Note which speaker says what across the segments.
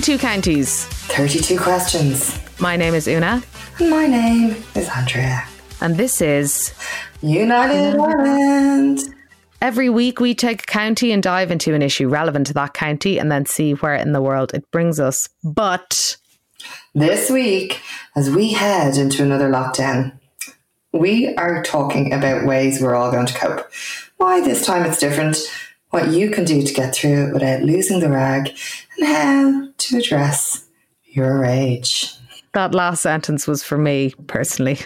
Speaker 1: 32 counties.
Speaker 2: 32 questions.
Speaker 1: My name is Una.
Speaker 2: And my name is Andrea.
Speaker 1: And this is
Speaker 2: United Ireland.
Speaker 1: Every week, we take a county and dive into an issue relevant to that county and then see where in the world it brings us. But
Speaker 2: this week, as we head into another lockdown, we are talking about ways we're all going to cope. Why this time it's different, what you can do to get through it without losing the rag, and how to address your rage.
Speaker 1: That last sentence was for me personally.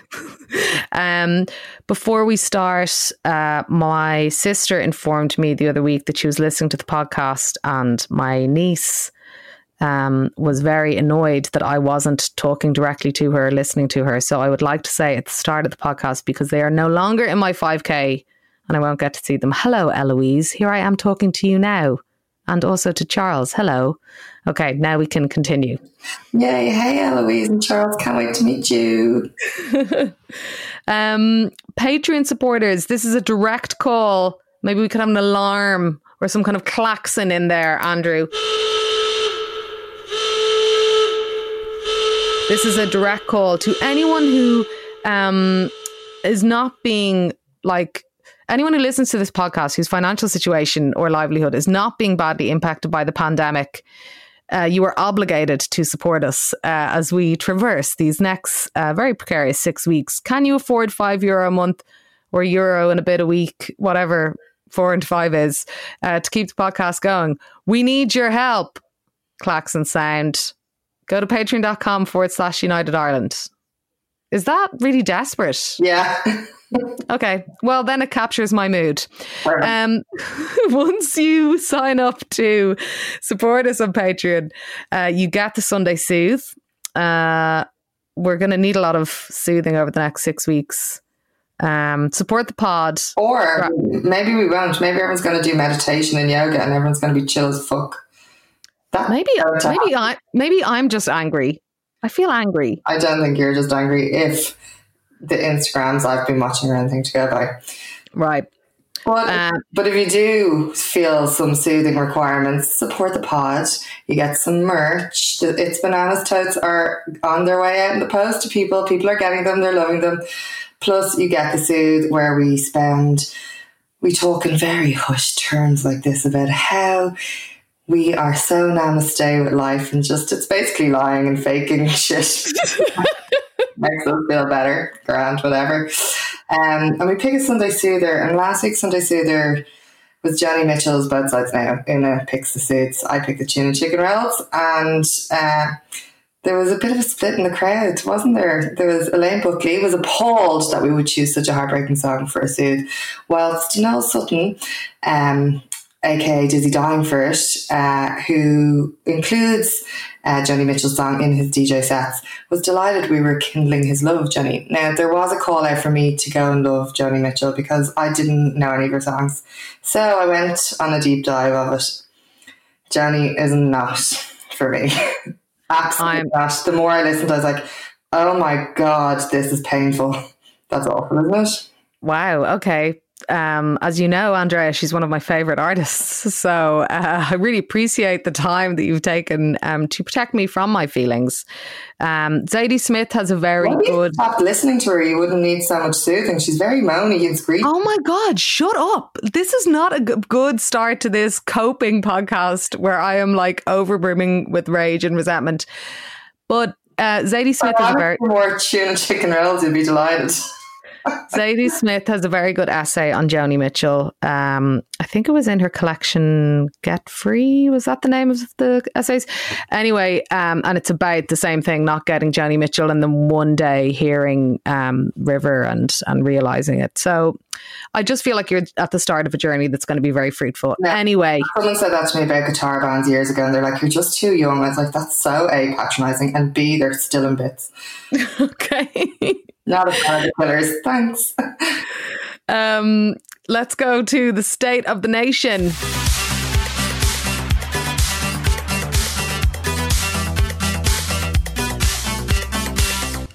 Speaker 1: um, before we start, uh, my sister informed me the other week that she was listening to the podcast, and my niece um, was very annoyed that I wasn't talking directly to her, listening to her. So I would like to say at the start of the podcast, because they are no longer in my 5K and I won't get to see them. Hello, Eloise. Here I am talking to you now. And also to Charles. Hello. Okay, now we can continue.
Speaker 2: Yay. Hey, Eloise and Charles. Can't wait to meet you.
Speaker 1: um, Patreon supporters, this is a direct call. Maybe we could have an alarm or some kind of klaxon in there, Andrew. This is a direct call to anyone who um, is not being like anyone who listens to this podcast whose financial situation or livelihood is not being badly impacted by the pandemic. Uh, you are obligated to support us uh, as we traverse these next uh, very precarious six weeks. Can you afford five euro a month or euro and a bit a week, whatever four and five is, uh, to keep the podcast going? We need your help. Klaxon sound go to patreon.com forward slash United Ireland. Is that really desperate?
Speaker 2: Yeah.
Speaker 1: okay. Well, then it captures my mood. Um, once you sign up to support us on Patreon, uh, you get the Sunday Soothe. Uh, we're going to need a lot of soothing over the next six weeks. Um, support the pod.
Speaker 2: Or maybe we won't. Maybe everyone's going to do meditation and yoga and everyone's going to be chill as fuck.
Speaker 1: That maybe maybe I maybe I'm just angry. I feel angry.
Speaker 2: I don't think you're just angry if the Instagrams I've been watching or anything to go by.
Speaker 1: Right.
Speaker 2: But, uh, but if you do feel some soothing requirements, support the pod. You get some merch. It's Bananas Totes are on their way out in the post to people. People are getting them, they're loving them. Plus, you get the soothe where we spend, we talk in very hushed terms like this about how we are so namaste with life and just it's basically lying and faking shit. Makes us feel better, grand, whatever. Um, and we pick a Sunday Soother, and last week's Sunday Soother was Joni Mitchell's Both Sides Now. Una picks the suits, I pick the tuna chicken rolls, and uh, there was a bit of a split in the crowd, wasn't there? There was Elaine Buckley was appalled that we would choose such a heartbreaking song for a soothe, whilst Janelle Sutton um, aka Dizzy Dying First, uh, who includes uh, Joni Mitchell's song in his DJ sets, was delighted we were kindling his love of Joni. Now, there was a call out for me to go and love Joni Mitchell because I didn't know any of her songs. So I went on a deep dive of it. Joni is not for me. Absolutely I'm- not. The more I listened, I was like, oh my God, this is painful. That's awful, isn't it?
Speaker 1: Wow. Okay um, as you know, Andrea, she's one of my favorite artists. So uh, I really appreciate the time that you've taken um, to protect me from my feelings. Um, Zadie Smith has a very
Speaker 2: well,
Speaker 1: good.
Speaker 2: Stop listening to her. You wouldn't need so much soothing. She's very moany and screechy.
Speaker 1: Oh my God, shut up. This is not a good start to this coping podcast where I am like overbrimming with rage and resentment. But uh, Zadie Smith is a very.
Speaker 2: More tuna chicken rolls, you'd be delighted.
Speaker 1: Zadie Smith has a very good essay on Joni Mitchell. Um, I think it was in her collection Get Free. Was that the name of the essays? Anyway, um, and it's about the same thing, not getting Joni Mitchell and then one day hearing um, River and and realizing it. So I just feel like you're at the start of a journey that's going to be very fruitful. Yeah. Anyway.
Speaker 2: Someone said that to me about guitar bands years ago and they're like, You're just too young. I was like, That's so A, patronizing, and B, they're still in bits.
Speaker 1: okay.
Speaker 2: Not a of killers. Thanks.
Speaker 1: Um, let's go to the state of the nation.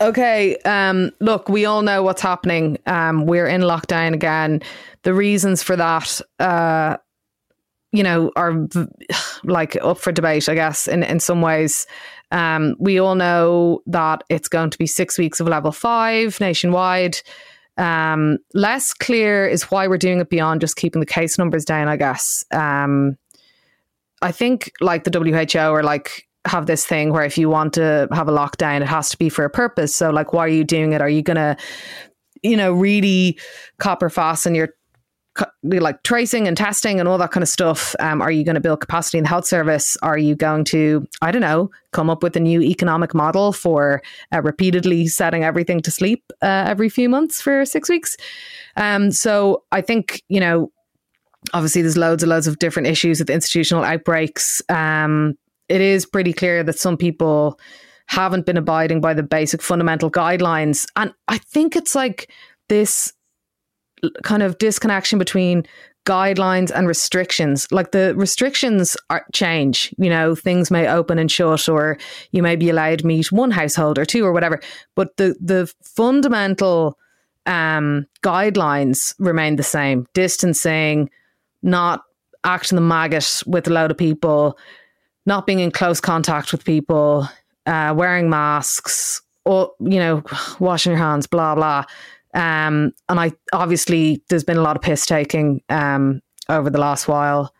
Speaker 1: Okay, um, look, we all know what's happening. Um, we're in lockdown again. The reasons for that uh, you know, are like up for debate, I guess, in, in some ways. Um, we all know that it's going to be six weeks of level five nationwide. Um, less clear is why we're doing it beyond just keeping the case numbers down, I guess. Um, I think like the WHO or like have this thing where if you want to have a lockdown, it has to be for a purpose. So, like, why are you doing it? Are you going to, you know, really copper fasten your like tracing and testing and all that kind of stuff? Um, are you going to build capacity in the health service? Are you going to, I don't know, come up with a new economic model for uh, repeatedly setting everything to sleep uh, every few months for six weeks? Um, so I think, you know, obviously there's loads and loads of different issues with institutional outbreaks. Um, it is pretty clear that some people haven't been abiding by the basic fundamental guidelines. And I think it's like this kind of disconnection between guidelines and restrictions. Like the restrictions are, change, you know, things may open and shut, or you may be allowed meet one household or two or whatever. But the the fundamental um, guidelines remain the same: distancing, not acting the maggot with a load of people, not being in close contact with people, uh, wearing masks, or you know, washing your hands, blah blah. Um, and I obviously there's been a lot of piss taking um, over the last while,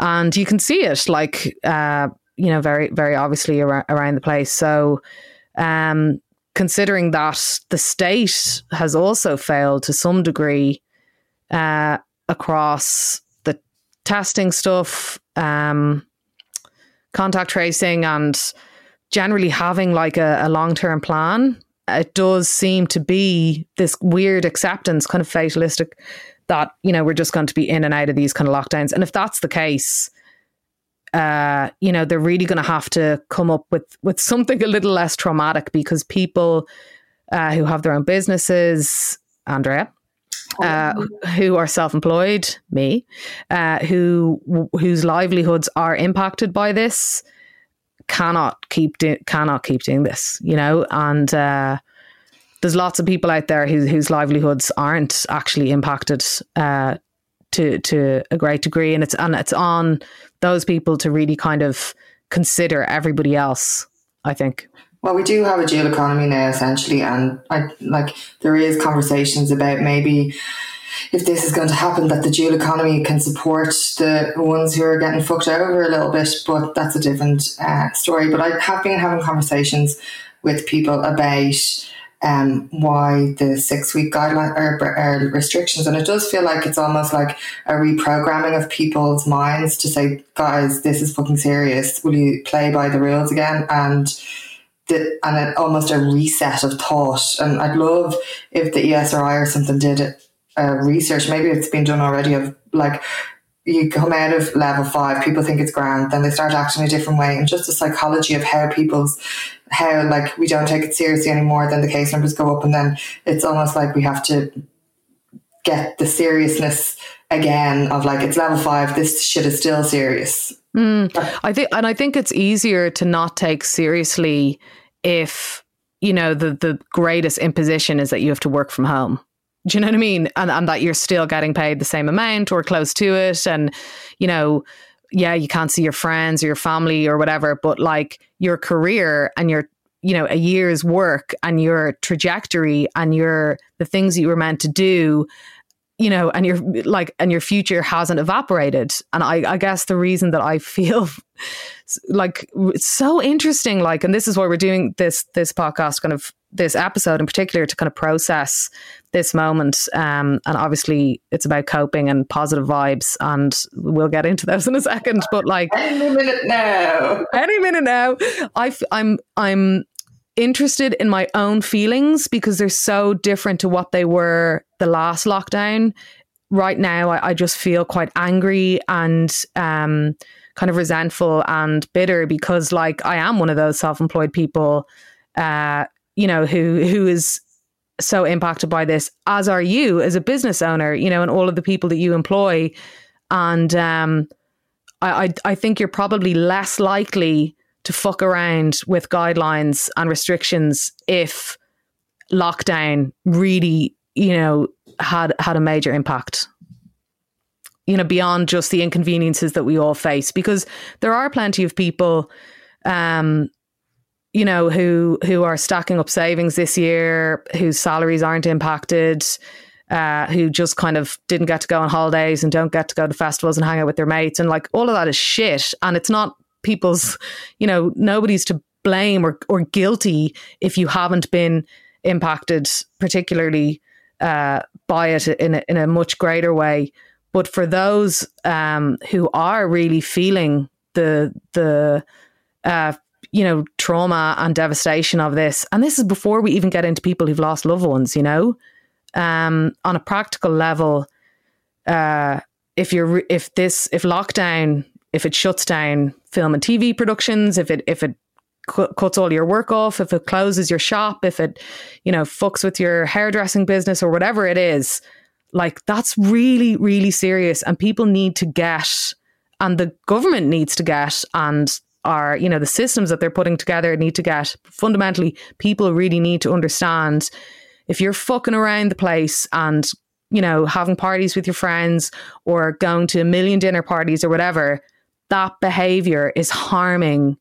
Speaker 1: and you can see it like uh, you know very very obviously around, around the place. So, um, considering that the state has also failed to some degree uh, across the testing stuff, um, contact tracing, and generally having like a, a long term plan it does seem to be this weird acceptance, kind of fatalistic, that you know we're just going to be in and out of these kind of lockdowns. And if that's the case, uh, you know they're really going to have to come up with with something a little less traumatic because people uh, who have their own businesses, Andrea, uh, who are self-employed, me, uh, who whose livelihoods are impacted by this, cannot keep do- cannot keep doing this, you know, and uh, there's lots of people out there who, whose livelihoods aren't actually impacted uh, to to a great degree, and it's and it's on those people to really kind of consider everybody else. I think.
Speaker 2: Well, we do have a dual economy now, essentially, and I like there is conversations about maybe if this is going to happen, that the dual economy can support the ones who are getting fucked over a little bit. But that's a different uh, story. But I have been having conversations with people about um, why the six week guideline or, or, restrictions. And it does feel like it's almost like a reprogramming of people's minds to say, guys, this is fucking serious. Will you play by the rules again? And the, and almost a reset of thought. And I'd love if the ESRI or something did it uh, research, maybe it's been done already, of like you come out of level five, people think it's grand, then they start acting a different way, and just the psychology of how people's how like we don't take it seriously anymore, then the case numbers go up, and then it's almost like we have to get the seriousness again of like it's level five, this shit is still serious.
Speaker 1: Mm, I think, and I think it's easier to not take seriously if you know the the greatest imposition is that you have to work from home do you know what I mean? And, and that you're still getting paid the same amount or close to it. And, you know, yeah, you can't see your friends or your family or whatever, but like your career and your, you know, a year's work and your trajectory and your, the things you were meant to do, you know, and your, like, and your future hasn't evaporated. And I, I guess the reason that I feel like it's so interesting, like, and this is why we're doing this, this podcast kind of this episode in particular to kind of process this moment. Um, and obviously, it's about coping and positive vibes, and we'll get into those in a second. But like
Speaker 2: any minute now,
Speaker 1: any minute now, I, I'm I'm interested in my own feelings because they're so different to what they were the last lockdown. Right now, I, I just feel quite angry and um, kind of resentful and bitter because, like, I am one of those self-employed people uh, you know, who who is so impacted by this, as are you as a business owner, you know, and all of the people that you employ. And um, I, I, I think you're probably less likely to fuck around with guidelines and restrictions if lockdown really, you know, had had a major impact. you know, beyond just the inconveniences that we all face, because there are plenty of people, um, you know, who who are stacking up savings this year, whose salaries aren't impacted, uh, who just kind of didn't get to go on holidays and don't get to go to festivals and hang out with their mates, and like all of that is shit, and it's not people's, you know, nobody's to blame or or guilty if you haven't been impacted particularly uh, by it in a, in a much greater way. But for those um, who are really feeling the the uh, you know trauma and devastation of this, and this is before we even get into people who've lost loved ones, you know, um, on a practical level, uh, if you're if this if lockdown if it shuts down film and TV productions, if it if it cuts all your work off, if it closes your shop, if it, you know, fucks with your hairdressing business or whatever it is, like that's really, really serious. And people need to get, and the government needs to get, and are, you know, the systems that they're putting together need to get. Fundamentally, people really need to understand if you're fucking around the place and, you know, having parties with your friends or going to a million dinner parties or whatever, that behavior is harming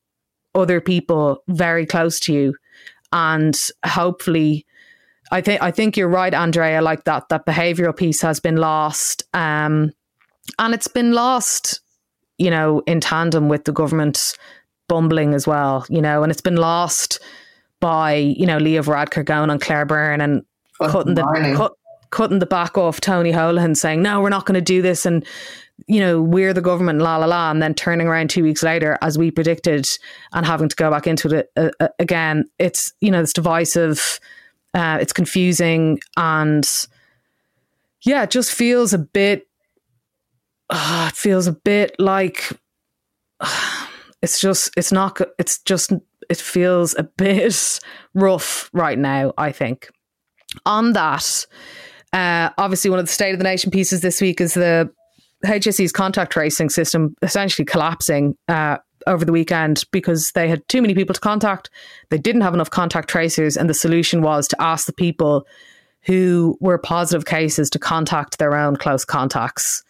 Speaker 1: other people very close to you and hopefully I think I think you're right, Andrea. Like that, that behavioural piece has been lost, um, and it's been lost, you know, in tandem with the government bumbling as well, you know, and it's been lost by you know Leo Varadkar going on Claire Byrne and cutting the cut, cutting the back off Tony Holohan, saying no, we're not going to do this, and you know, we're the government, la la la, and then turning around two weeks later, as we predicted, and having to go back into it uh, uh, again. It's you know, it's divisive, uh, it's confusing, and yeah, it just feels a bit. It feels a bit like it's just it's not it's just it feels a bit rough right now. I think on that. Uh, obviously, one of the State of the Nation pieces this week is the HSE's contact tracing system essentially collapsing uh, over the weekend because they had too many people to contact. They didn't have enough contact tracers, and the solution was to ask the people who were positive cases to contact their own close contacts.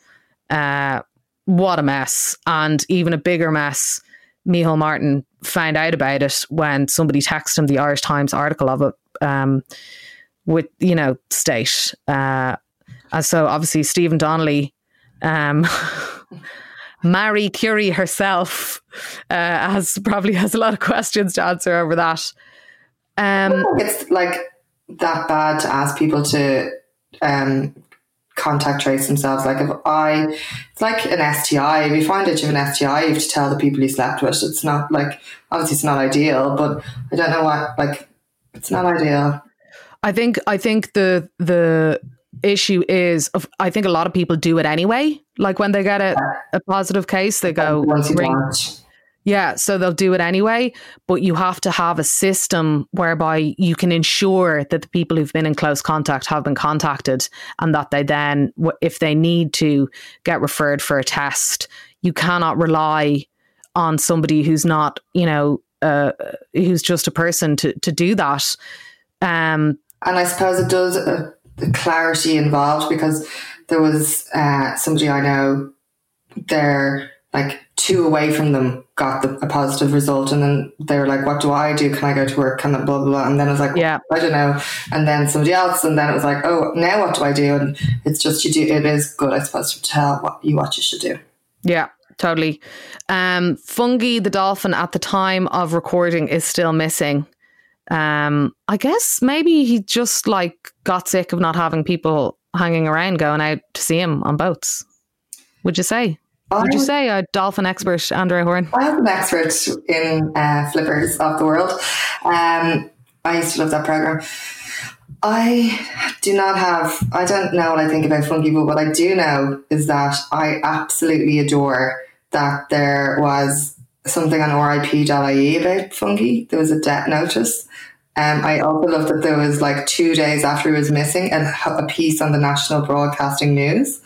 Speaker 1: Uh, what a mess. And even a bigger mess, Micheál Martin found out about it when somebody texted him the Irish Times article of it um, with, you know, state. Uh, and so obviously Stephen Donnelly um, Marie Curie herself uh, has probably has a lot of questions to answer over that. Um,
Speaker 2: it's like that bad to ask people to um, contact trace themselves. Like if I, it's like an STI. If you find that you have an STI, you have to tell the people you slept with. It's not like obviously it's not ideal, but I don't know what like it's not ideal.
Speaker 1: I think I think the the issue is of, I think a lot of people do it anyway. Like when they get a, a positive case, they go ring. Yeah, so they'll do it anyway, but you have to have a system whereby you can ensure that the people who've been in close contact have been contacted and that they then, if they need to, get referred for a test. You cannot rely on somebody who's not, you know, uh, who's just a person to, to do that. Um,
Speaker 2: and I suppose it does. Uh, the clarity involved because there was uh, somebody I know there like two away from them got the, a positive result and then they were like what do I do? Can I go to work? Can I blah blah blah. And then I was like yeah. I don't know. And then somebody else and then it was like oh now what do I do? And it's just you do it is good I suppose to tell what you what you should do.
Speaker 1: Yeah totally. Um Fungie the dolphin at the time of recording is still missing. Um, I guess maybe he just like got sick of not having people hanging around going out to see him on boats. Would you say? Would you say a dolphin expert, Andrea Horan?
Speaker 2: I'm an expert in uh, flippers of the world. Um, I used to love that program. I do not have, I don't know what I think about Fungie, but what I do know is that I absolutely adore that there was something on RIP.ie about Fungie. There was a death notice. Um, I also love that there was like two days after he was missing a, a piece on the National Broadcasting News.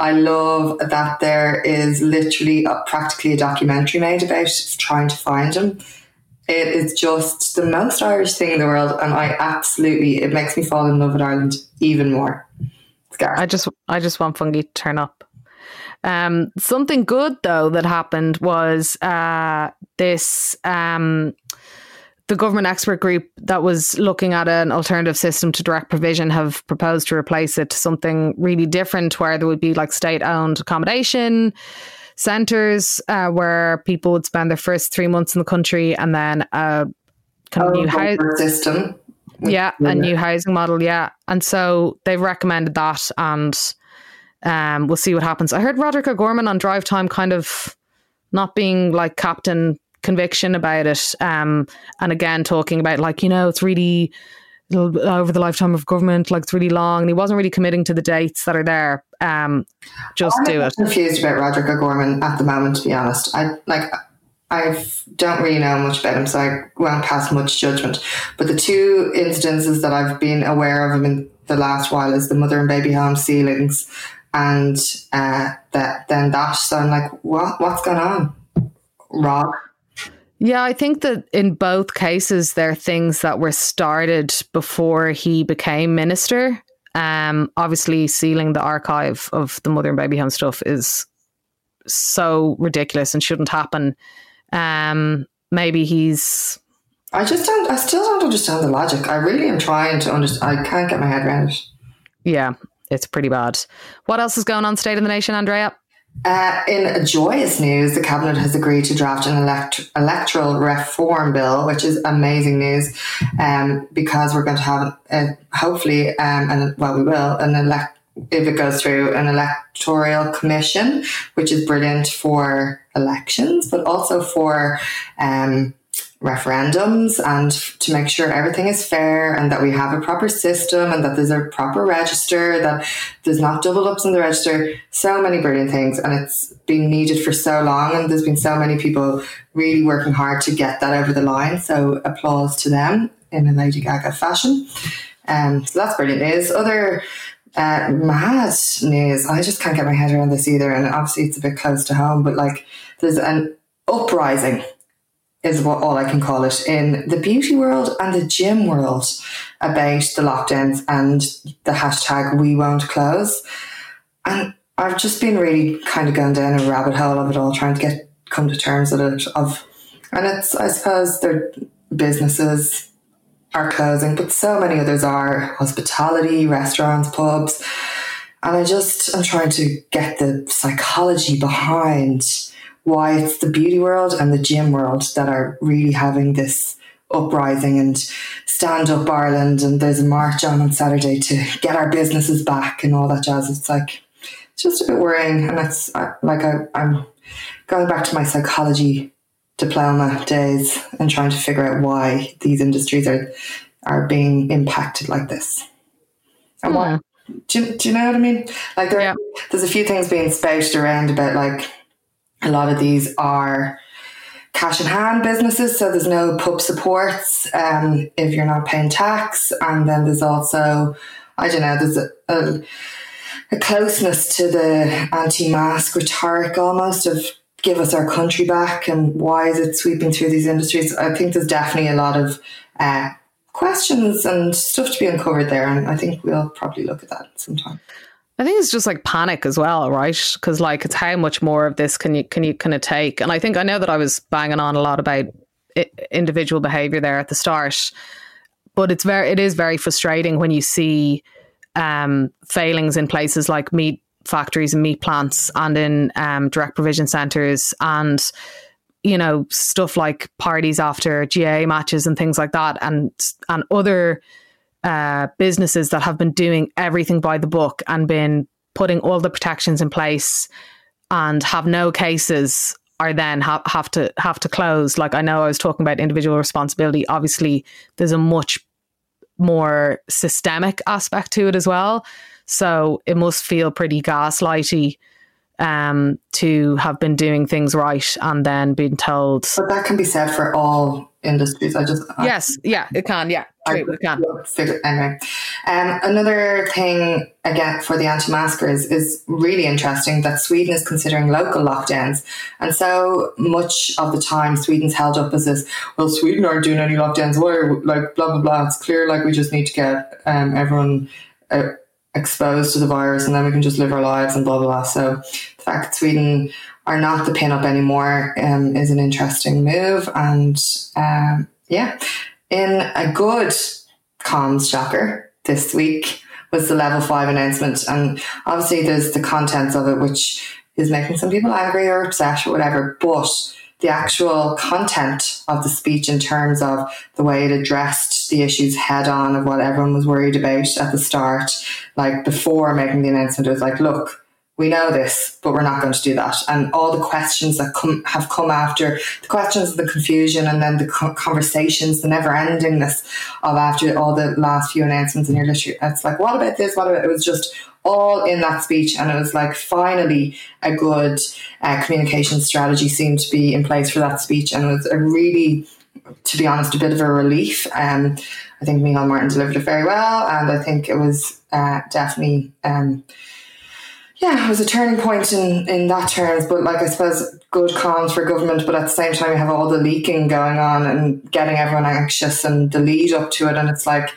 Speaker 2: I love that there is literally a, practically a documentary made about trying to find him. It is just the most Irish thing in the world, and I absolutely it makes me fall in love with Ireland even more.
Speaker 1: I just I just want Fungie to turn up. Um, something good though that happened was uh, this. Um, the government expert group that was looking at an alternative system to direct provision have proposed to replace it to something really different where there would be like state owned accommodation centres uh, where people would spend their first three months in the country and then a kind of
Speaker 2: Oh,
Speaker 1: new house
Speaker 2: system.
Speaker 1: yeah, a new housing model. Yeah, and so they've recommended that, and um, we'll see what happens. I heard Roderick O'Gorman on Drive Time kind of not being like captain conviction about it, um, and again talking about like you know it's really over the lifetime of government, like it's really long, and he wasn't really committing to the dates that are there. Um, just
Speaker 2: I'm
Speaker 1: do it.
Speaker 2: confused about Roderick O'Gorman at the moment, to be honest. I like I don't really know much about him, so I won't pass much judgment. But the two instances that I've been aware of him in the last while is the mother and baby home sealings, and uh, that then that. So I'm like, what? What's going on, Rob?
Speaker 1: Yeah, I think that in both cases, they're things that were started before he became minister. Um, obviously, sealing the archive of the mother and baby home stuff is so ridiculous and shouldn't happen. Um, maybe he's
Speaker 2: I just don't. I still don't understand the logic. I really am trying to understand. I can't get my head around it.
Speaker 1: yeah, it's pretty bad. What else is going on, state of the nation, Andrea?
Speaker 2: Uh, in joyous news, the cabinet has agreed to draft an elect- electoral reform bill, which is amazing news, um, because we're going to have, uh, hopefully, um, and well, we will, an elect if it goes through an electoral commission, which is brilliant for elections, but also for um, referendums and to make sure everything is fair and that we have a proper system and that there's a proper register, that there's not double ups in the register. So many brilliant things, and it's been needed for so long, and there's been so many people really working hard to get that over the line. So applause to them in a Lady Gaga fashion. Um, so that's brilliant news. Other uh, mad news. I just can't get my head around this either, and obviously it's a bit close to home. But like, there's an uprising, is what all I can call it, in the beauty world and the gym world about the lockdowns and the hashtag We Won't Close. And I've just been really kind of going down a rabbit hole of it all, trying to get come to terms with it. Of, and it's I suppose they're businesses are closing, but so many others are hospitality, restaurants, pubs. And I just am trying to get the psychology behind why it's the beauty world and the gym world that are really having this uprising and stand up Ireland. And there's a march on on Saturday to get our businesses back and all that jazz. It's like, it's just a bit worrying. And it's like I, I'm going back to my psychology diploma days and trying to figure out why these industries are are being impacted like this. And why? Hmm. Do, you- do you know what I mean? Like there,
Speaker 1: Yeah.
Speaker 2: there's a few things being spouted around about like a lot of these are cash in hand businesses, so there's no pub supports um, if you're not paying tax, and then there's also I don't know, there's a, a a closeness to the anti-mask rhetoric almost of give us our country back and why is it sweeping through these industries? I think there's definitely a lot of uh, questions and stuff to be uncovered there. And i think we'll probably look at that sometime
Speaker 1: I think it's just like panic as well, right? Because like it's how much more of this can you can you kind of take? And I think I know that I was banging on a lot about individual behavior there at the start, but it's very it is very frustrating when you see um, failings in places like meat factories and meat plants and in um, direct provision centres and you know stuff like parties after GAA matches and things like that and and other uh, businesses that have been doing everything by the book and been putting all the protections in place and have no cases are then ha- have to have to close. Like I know I was talking about individual responsibility. Obviously, there's a much more systemic aspect to it as well. So it must feel pretty gaslighty um, to have been doing things right and then being told.
Speaker 2: but that can be said for all industries i just I-
Speaker 1: Yes, yeah, it can. Yeah,
Speaker 2: I
Speaker 1: it can.
Speaker 2: figure anyway. Um, another thing again for the anti-maskers is really interesting that Sweden is considering local lockdowns, and so much of the time Sweden's held up as this. Well, Sweden aren't doing any lockdowns. Why? Like blah blah blah. It's clear like we just need to get um, everyone. Uh, exposed to the virus and then we can just live our lives and blah blah blah. So the fact that Sweden are not the pin up anymore um, is an interesting move. And um, yeah, in a good comms shocker this week was the level five announcement. And obviously there's the contents of it, which is making some people angry or upset or whatever. But the actual content of the speech in terms of the way it addressed the issues head on of what everyone was worried about at the start, like before making the announcement, it was like, look, we know this, but we're not going to do that. And all the questions that come have come after the questions, the confusion, and then the conversations, the never endingness of after all the last few announcements in your literally, it's like, what about this? What about it? was just all in that speech, and it was like finally a good uh, communication strategy seemed to be in place for that speech, and it was a really, to be honest, a bit of a relief. Um, I think Micheál Martin delivered it very well, and I think it was uh, definitely. Um, yeah, it was a turning point in, in that terms, but like I suppose good comms for government, but at the same time you have all the leaking going on and getting everyone anxious and the lead up to it and it's like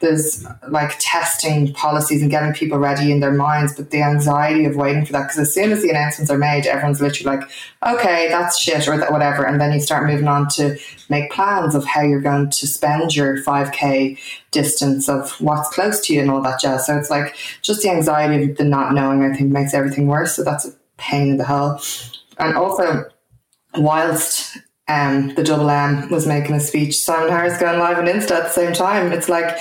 Speaker 2: there's like testing policies and getting people ready in their minds, but the anxiety of waiting for that because as soon as the announcements are made, everyone's literally like, okay, that's shit or that whatever, and then you start moving on to make plans of how you're going to spend your 5k distance of what's close to you and all that jazz. So it's like just the anxiety of the not knowing, I think, makes everything worse. So that's a pain in the hell, and also whilst um, the double M was making a speech. Simon Harris going live on Insta at the same time. It's like,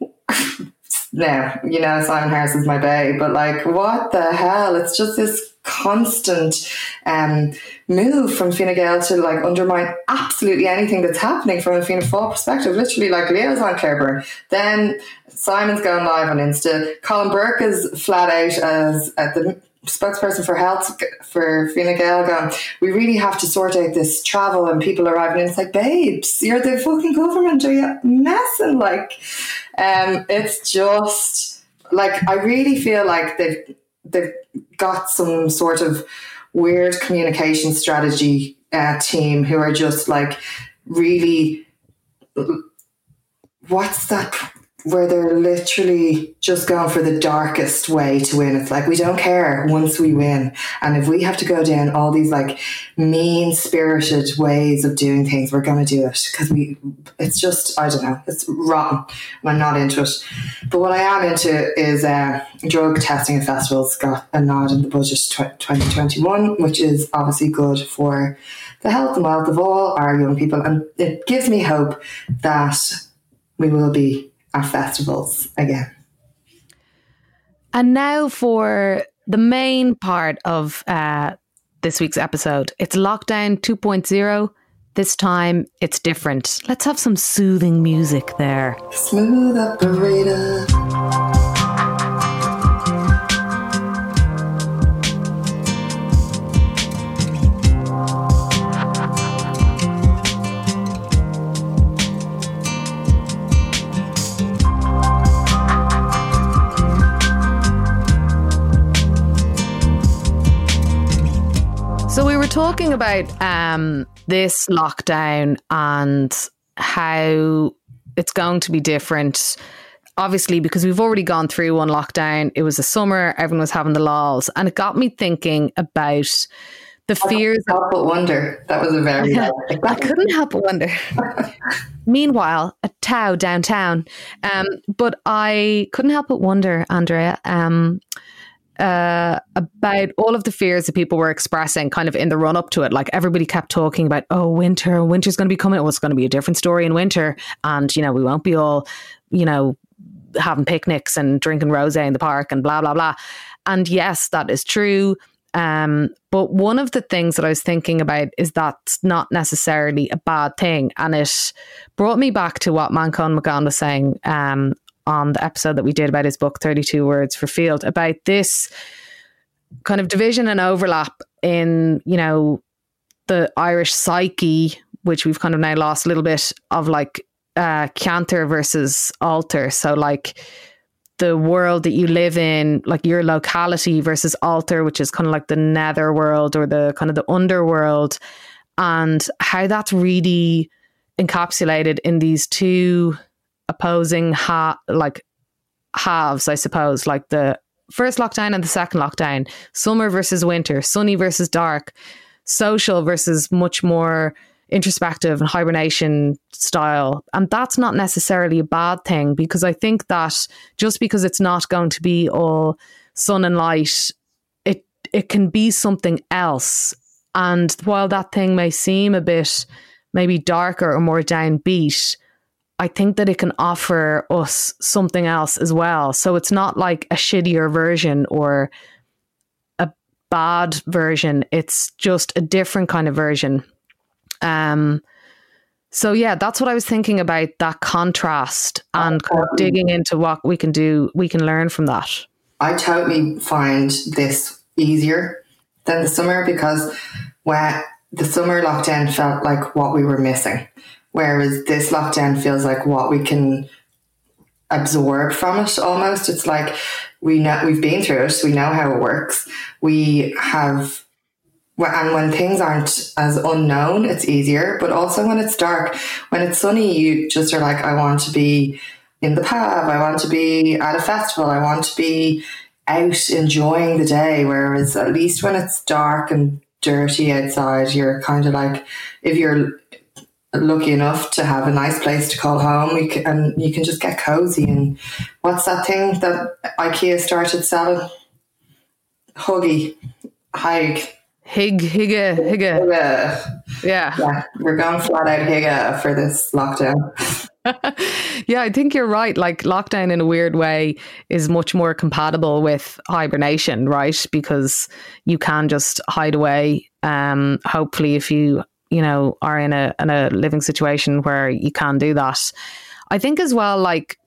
Speaker 2: no, you know, Simon Harris is my bae, but like, what the hell? It's just this constant um, move from Fine Gael to like undermine absolutely anything that's happening from a Fianna Fáil perspective. Literally, like Leo's on Claire Then Simon's going live on Insta. Colm Burke is flat out as at the spokesperson for health for Fine Gael going, we really have to sort out this travel and people arriving. And it's like, babes, you're the fucking government. Are you messing? Like, um, it's just like, I really feel like they've, they've got some sort of weird communication strategy uh, team who are just like really, what's that where they're literally just going for the darkest way to win. It's like, we don't care once we win. And if we have to go down all these like mean spirited ways of doing things, we're going to do it because we, it's just, I don't know, it's rotten. I'm not into it. But what I am into is uh, drug testing and festivals got a nod in the budget 2021, which is obviously good for the health and wealth of all our young people. And it gives me hope that we will be our festivals again.
Speaker 1: And now for the main part of uh, this week's episode. It's lockdown 2.0. This time it's different. Let's have some soothing music there.
Speaker 2: Smooth operator.
Speaker 1: Talking about um, this lockdown and how it's going to be different. Obviously, because we've already gone through one lockdown. It was a summer, everyone was having the laws, and it got me thinking about the fears.
Speaker 2: I couldn't help but wonder. That was a very.
Speaker 1: I couldn't help but wonder. Meanwhile, at Tau downtown, um, but I couldn't help but wonder, Andrea. Um, uh, about all of the fears that people were expressing kind of in the run up to it. Like everybody kept talking about, oh, winter, winter's going to be coming. Well, it's going to be a different story in winter. And, you know, we won't be all, you know, having picnics and drinking rose in the park and blah, blah, blah. And yes, that is true. Um, but one of the things that I was thinking about is that's not necessarily a bad thing. And it brought me back to what Manchán Magan was saying um, on the episode that we did about his book 32 words for field about this kind of division and overlap in you know the irish psyche which we've kind of now lost a little bit of like uh ceantar versus alltar so like the world that you live in like your locality versus alltar which is kind of like the nether world or the kind of the underworld and how that's really encapsulated in these two opposing ha- like halves, I suppose, like the first lockdown and the second lockdown, summer versus winter, sunny versus dark, social versus much more introspective and hibernation style. And that's not necessarily a bad thing because I think that just because it's not going to be all sun and light, it it can be something else. And while that thing may seem a bit maybe darker or more downbeat, I think that it can offer us something else as well. So it's not like a shittier version or a bad version. It's just a different kind of version. Um, so yeah, that's what I was thinking about that contrast and kind of digging into what we can do, we can learn from that.
Speaker 2: I totally find this easier than the summer because when the summer lockdown felt like what we were missing. Whereas this lockdown feels like what we can absorb from it almost. It's like we know we've been through it, we know how it works. We have and when things aren't as unknown, it's easier. But also when it's dark, when it's sunny, you just are like, I want to be in the pub, I want to be at a festival, I want to be out enjoying the day. Whereas at least when it's dark and dirty outside, you're kind of like, if you're lucky enough to have a nice place to call home, you can, and you can just get cozy. And what's that thing that IKEA started selling? Huggy, hig.
Speaker 1: Hig, higga, higga.
Speaker 2: Yeah. yeah. We're going flat out higga for this lockdown.
Speaker 1: yeah, I think you're right. Like lockdown in a weird way is much more compatible with hibernation, right? Because you can just hide away. Um, hopefully, if you you know are in a in a living situation where you can do that. I think as well, like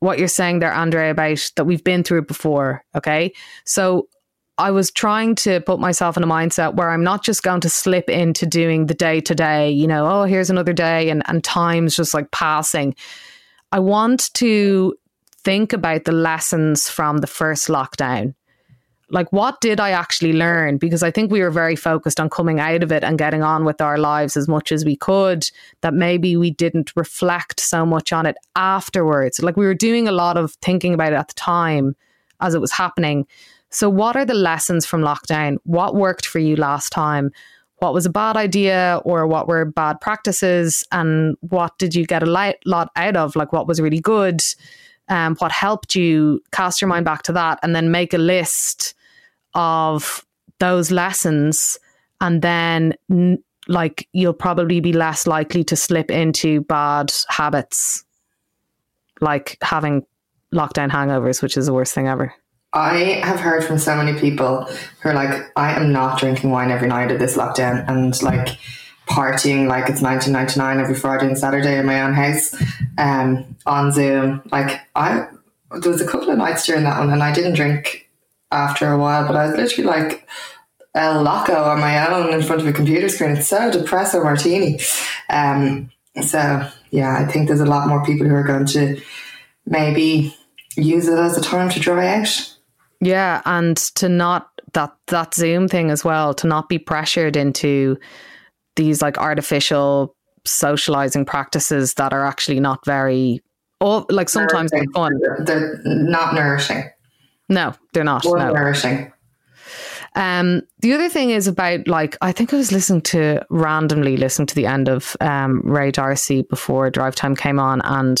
Speaker 1: what you're saying there, Andre, about that we've been through before. Okay, so I was trying to put myself in a mindset where I'm not just going to slip into doing the day to day, you know, oh, here's another day and, and time's just like passing. I want to think about the lessons from the first lockdown like what did I actually learn? Because I think we were very focused on coming out of it and getting on with our lives as much as we could, that maybe we didn't reflect so much on it afterwards. Like we were doing a lot of thinking about it at the time as it was happening. So, what are the lessons from lockdown? What worked for you last time? What was a bad idea or what were bad practices? And what did you get a lot out of? Like, what was really good? Um, what helped you cast your mind back to that and then make a list of those lessons and then like you'll probably be less likely to slip into bad habits like having lockdown hangovers which is the worst thing ever.
Speaker 2: I have heard from so many people who are like i am not drinking wine every night of this lockdown and like partying like it's 1999 every friday and saturday in my own house um on zoom. Like i there was a couple of nights during that one and i didn't drink after a while, but I was literally like El Loco on my own in front of a computer screen. It's so depresso martini. Um, so yeah, I think there's a lot more people who are going to maybe use it as a time to dry out.
Speaker 1: Yeah, and to not that that Zoom thing as well, to not be pressured into these like artificial socializing practices that are actually not very oh like sometimes they're fun.
Speaker 2: They're not nourishing.
Speaker 1: No, they're not.
Speaker 2: Or
Speaker 1: no.
Speaker 2: nourishing.
Speaker 1: Um, the other thing is about like I think I was listening to randomly listening to the end of um, Ray D'Arcy before Drive Time came on, and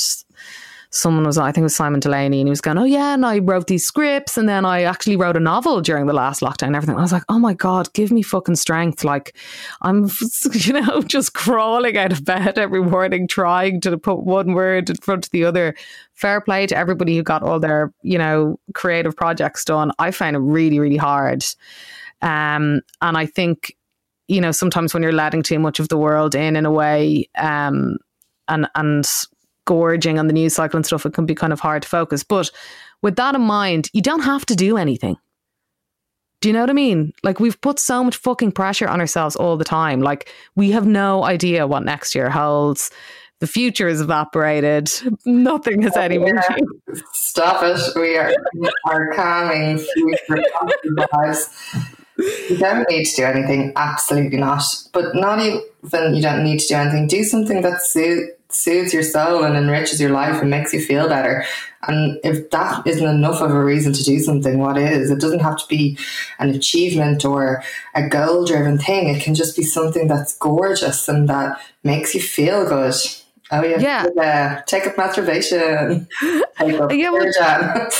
Speaker 1: someone was, I think it was Simon Delaney, and he was going, Oh, yeah, and I wrote these scripts, and then I actually wrote a novel during the last lockdown and everything. I was like, Oh my God, give me fucking strength. Like, I'm, you know, just crawling out of bed every morning, trying to put one word in front of the other. Fair play to everybody who got all their, you know, creative projects done. I found it really, really hard. Um, and I think, you know, sometimes when you're letting too much of the world in, in a way, um, and and gorging on the news cycle and stuff, it can be kind of hard to focus. But with that in mind, you don't have to do anything. Do you know what I mean? Like we've put so much fucking pressure on ourselves all the time. Like we have no idea what next year holds. The future is evaporated. Nothing has oh, any meaning.
Speaker 2: Stop it. We are are calming future lives. You don't need to do anything. Absolutely not. But not even you don't need to do anything. Do something that suits soothes your soul and enriches your life and makes you feel better. And if that isn't enough of a reason to do something, what is? It doesn't have to be an achievement or a goal driven thing. It can just be something that's gorgeous and that makes you feel good. Oh yeah,
Speaker 1: yeah.
Speaker 2: yeah. Take up masturbation. Take up
Speaker 1: yeah, well,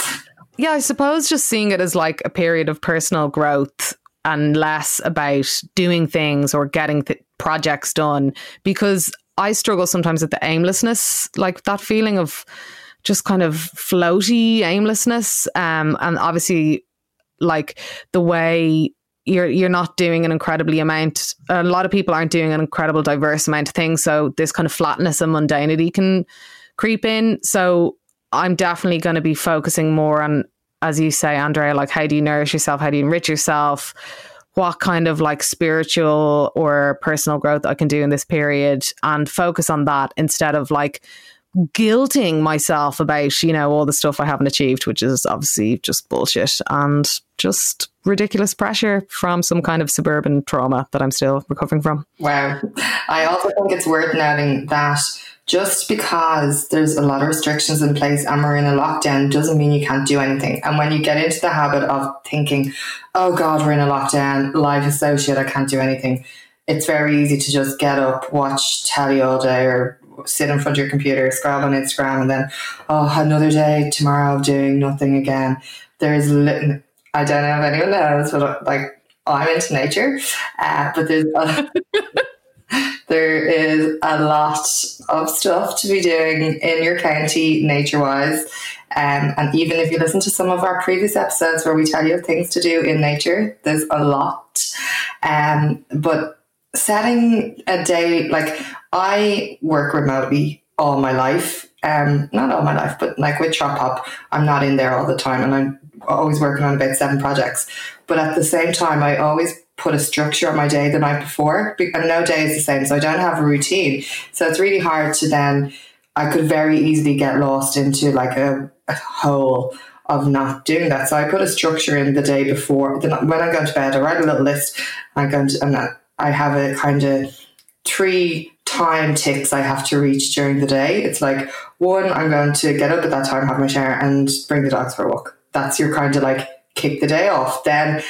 Speaker 1: yeah, I suppose just seeing it as like a period of personal growth and less about doing things or getting th- projects done because I struggle sometimes with the aimlessness, like that feeling of just kind of floaty aimlessness. Um, and obviously, like the way you're you're not doing an incredibly amount. A lot of people aren't doing an incredible diverse amount of things, so this kind of flatness and mundanity can creep in. So I'm definitely going to be focusing more on, as you say, Andrea, like how do you nourish yourself? How do you enrich yourself? What kind of like spiritual or personal growth I can do in this period and focus on that instead of like guilting myself about, you know, all the stuff I haven't achieved, which is obviously just bullshit and just ridiculous pressure from some kind of suburban trauma that I'm still recovering from.
Speaker 2: Wow. I also think it's worth noting that just because there's a lot of restrictions in place and we're in a lockdown doesn't mean you can't do anything. And when you get into the habit of thinking, oh God, we're in a lockdown, life is so shit, I can't do anything, it's very easy to just get up, watch telly all day or sit in front of your computer, scroll on Instagram, and then, oh, another day tomorrow doing nothing again. There's, li- I don't know if anyone knows, but like, I'm into nature, uh, but there's there is a lot of stuff to be doing in your county nature wise. Um, and even if you listen to some of our previous episodes where we tell you things to do in nature, there's a lot. Um, but setting a day, like I work remotely all my life. Um, not all my life, but like with Chop Hop, I'm not in there all the time and I'm always working on about seven projects. But at the same time, I always put a structure on my day the night before, and no day is the same, so I don't have a routine. So it's really hard to then. I could very easily get lost into like a, a hole of not doing that. So I put a structure in the day before. Then when I go to bed, I write a little list. I go to, and I have a kind of three time ticks I have to reach during the day. It's like one, I'm going to get up at that time, have my shower, and bring the dogs for a walk. That's your kind of like kick the day off. Then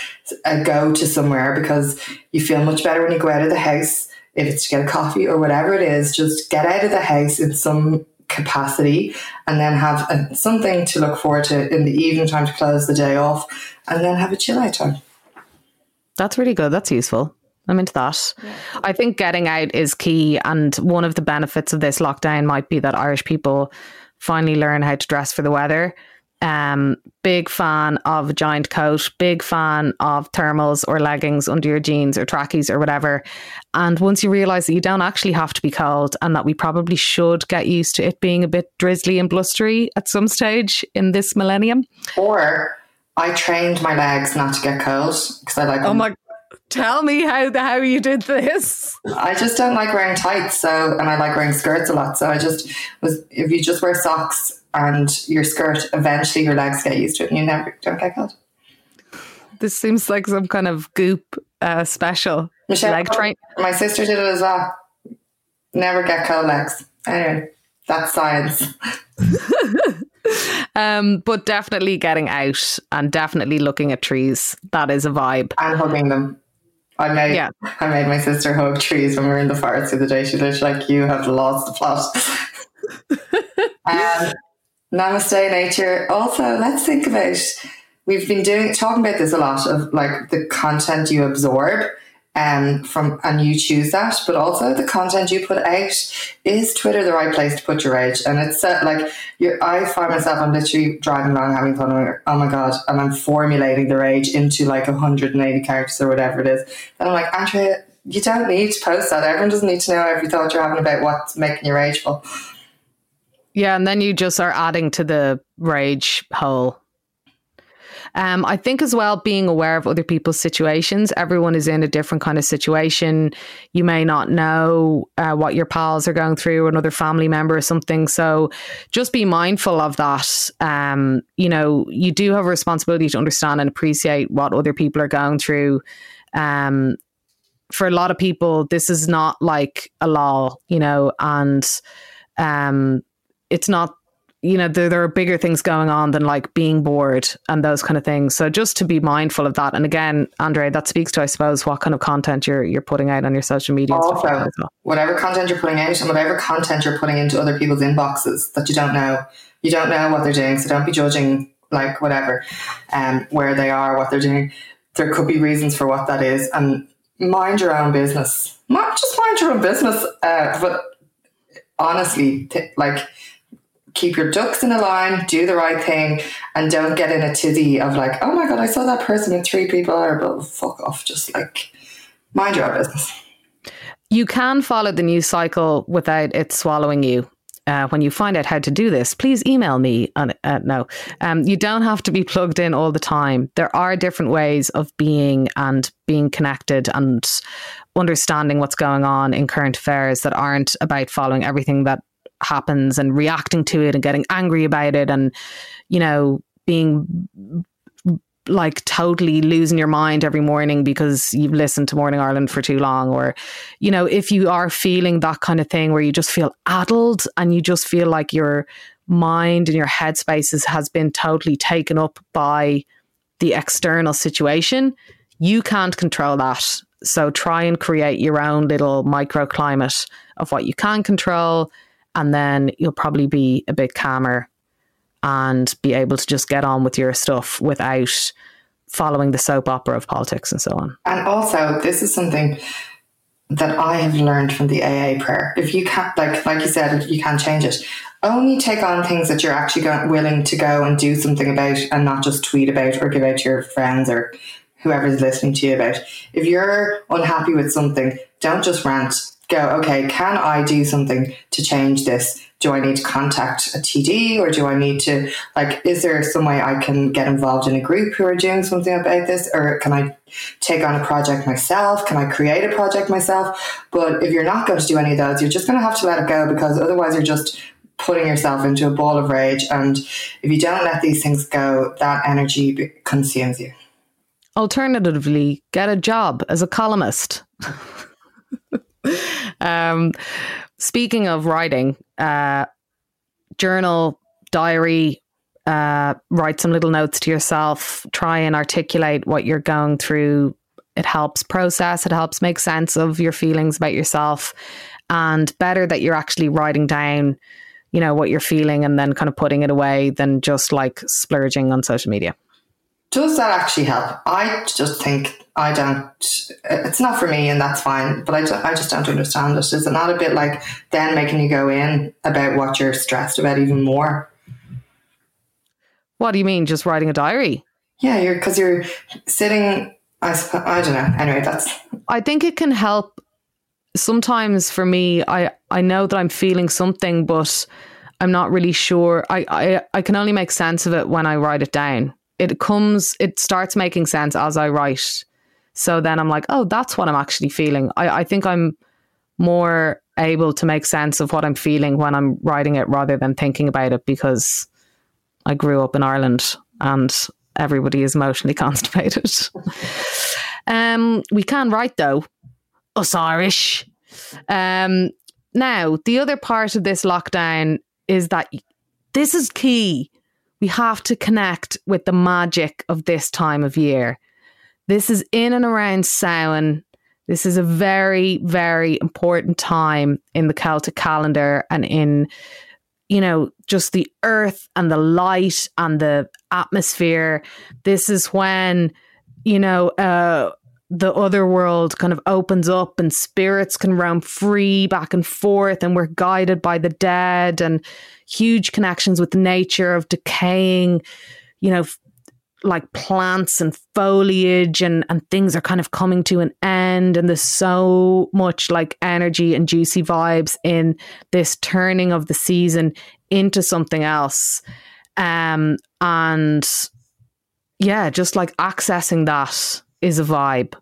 Speaker 2: uh, go to somewhere because you feel much better when you go out of the house. If it's to get a coffee or whatever it is, just get out of the house in some capacity and then have a, something to look forward to in the evening time to close the day off and then have a chill out time.
Speaker 1: That's really good. That's useful. I'm into that. Yeah. I think getting out is key. And one of the benefits of this lockdown might be that Irish people finally learn how to dress for the weather. Um, big fan of a giant coat, big fan of thermals or leggings under your jeans or trackies or whatever. And once you realize that you don't actually have to be cold and that we probably should get used to it being a bit drizzly and blustery at some stage in this millennium.
Speaker 2: Or I trained my legs not to get cold because I like.
Speaker 1: Oh my Tell me how the how you did this.
Speaker 2: I just don't like wearing tights, so and I like wearing skirts a lot. So I just was if you just wear socks and your skirt, eventually your legs get used to it, and you never don't get cold.
Speaker 1: This seems like some kind of goop uh, special.
Speaker 2: Michelle, leg train. My sister did it as well. Never get cold legs. Anyway, that's science.
Speaker 1: um, but definitely getting out and definitely looking at trees. That is a vibe.
Speaker 2: And hugging them. I made yeah. I made my sister hug trees when we were in the forest the other day. She was like, "You have lost the plot." um, namaste, nature. Also, let's think about. We've been doing talking about this a lot of like the content you absorb um, from and you choose that, but also the content you put out is Twitter the right place to put your rage? And it's uh, like you I find myself I'm literally driving along having fun. Oh my god, and I'm formulating the rage into like 180 characters or whatever it is. And I'm like, Andrea, you don't need to post that. Everyone doesn't need to know every thought you're having about what's making you rageful.
Speaker 1: Yeah, and then you just are adding to the rage hole um, I think as well, being aware of other people's situations. Everyone is in a different kind of situation. You may not know uh, what your pals are going through, or another family member or something. So just be mindful of that. Um, you know, you do have a responsibility to understand and appreciate what other people are going through. Um, for a lot of people, this is not like a law, you know, and um, it's not you know there, there are bigger things going on than like being bored and those kind of things. So just to be mindful of that. And again andre that speaks to i suppose what kind of content you're you're putting out on your social media
Speaker 2: also well. whatever content you're putting out and whatever content you're putting into other people's inboxes that you don't know. You don't know what they're doing so don't be judging like whatever um where they are what they're doing. There could be reasons for what that is. And mind your own business. Not just mind your own business uh, but honestly t- like keep your ducks in a line, do the right thing, and don't get in a tizzy of like, oh my god, I saw that person with three people, or but fuck off. Just like mind your own business.
Speaker 1: You can follow the news cycle without it swallowing you. Uh, when you find out how to do this, please email me. On, uh, no, um, you don't have to be plugged in all the time. There are different ways of being and being connected and understanding what's going on in current affairs that aren't about following everything that happens and reacting to it and getting angry about it and you know being like totally losing your mind every morning because you've listened to Morning Ireland for too long or you know if you are feeling that kind of thing where you just feel addled and you just feel like your mind and your headspace has been totally taken up by the external situation you can't control that. So try and create your own little microclimate of what you can control and then you'll probably be a bit calmer and be able to just get on with your stuff without following the soap opera of politics and so on.
Speaker 2: And also, this is something that I have learned from the AA prayer. If you can't, like, like you said, you can't change it. Only take on things that you're actually going, willing to go and do something about, and not just tweet about or give out to your friends or whoever's listening to you about. If you're unhappy with something, don't just rant go, okay, can I do something to change this? Do I need to contact a TD or do I need to, like, is there some way I can get involved in a group who are doing something about this? Or can I take on a project myself? Can I create a project myself? But if you're not going to do any of those, you're just going to have to let it go because otherwise you're just putting yourself into a ball of rage. And if you don't let these things go, that energy consumes you.
Speaker 1: Alternatively, get a job as a columnist. um, speaking of writing, uh, journal, diary, uh, write some little notes to yourself, try and articulate what you're going through. It helps process, it helps make sense of your feelings about yourself. And better that you're actually writing down, you know, what you're feeling and then kind of putting it away than just like splurging on social media.
Speaker 2: Does that actually help? I just think I don't, it's not for me and that's fine, but I, I just don't understand it. Is it not a bit like then making you go in about what you're stressed about even more?
Speaker 1: What do you mean? Just writing a diary?
Speaker 2: Yeah, you're because you're sitting. I I don't know. Anyway, that's.
Speaker 1: I think it can help. Sometimes for me, I I know that I'm feeling something, but I'm not really sure. I I I can only make sense of it when I write it down it comes, it starts making sense as I write. So then I'm like, oh, that's what I'm actually feeling. I, I think I'm more able to make sense of what I'm feeling when I'm writing it rather than thinking about it because I grew up in Ireland and everybody is emotionally constipated. um, we can write though, us Irish. Um, now, the other part of this lockdown is that this is key we have to connect with the magic of this time of year. This is in and around Samhain. This is a very, very important time in the Celtic calendar and in, you know, just the earth and the light and the atmosphere. This is when, you know, uh, the other world kind of opens up and spirits can roam free back and forth and we're guided by the dead and huge connections with nature of decaying you know like plants and foliage and and things are kind of coming to an end and there's so much like energy and juicy vibes in this turning of the season into something else um and yeah just like accessing that is a vibe.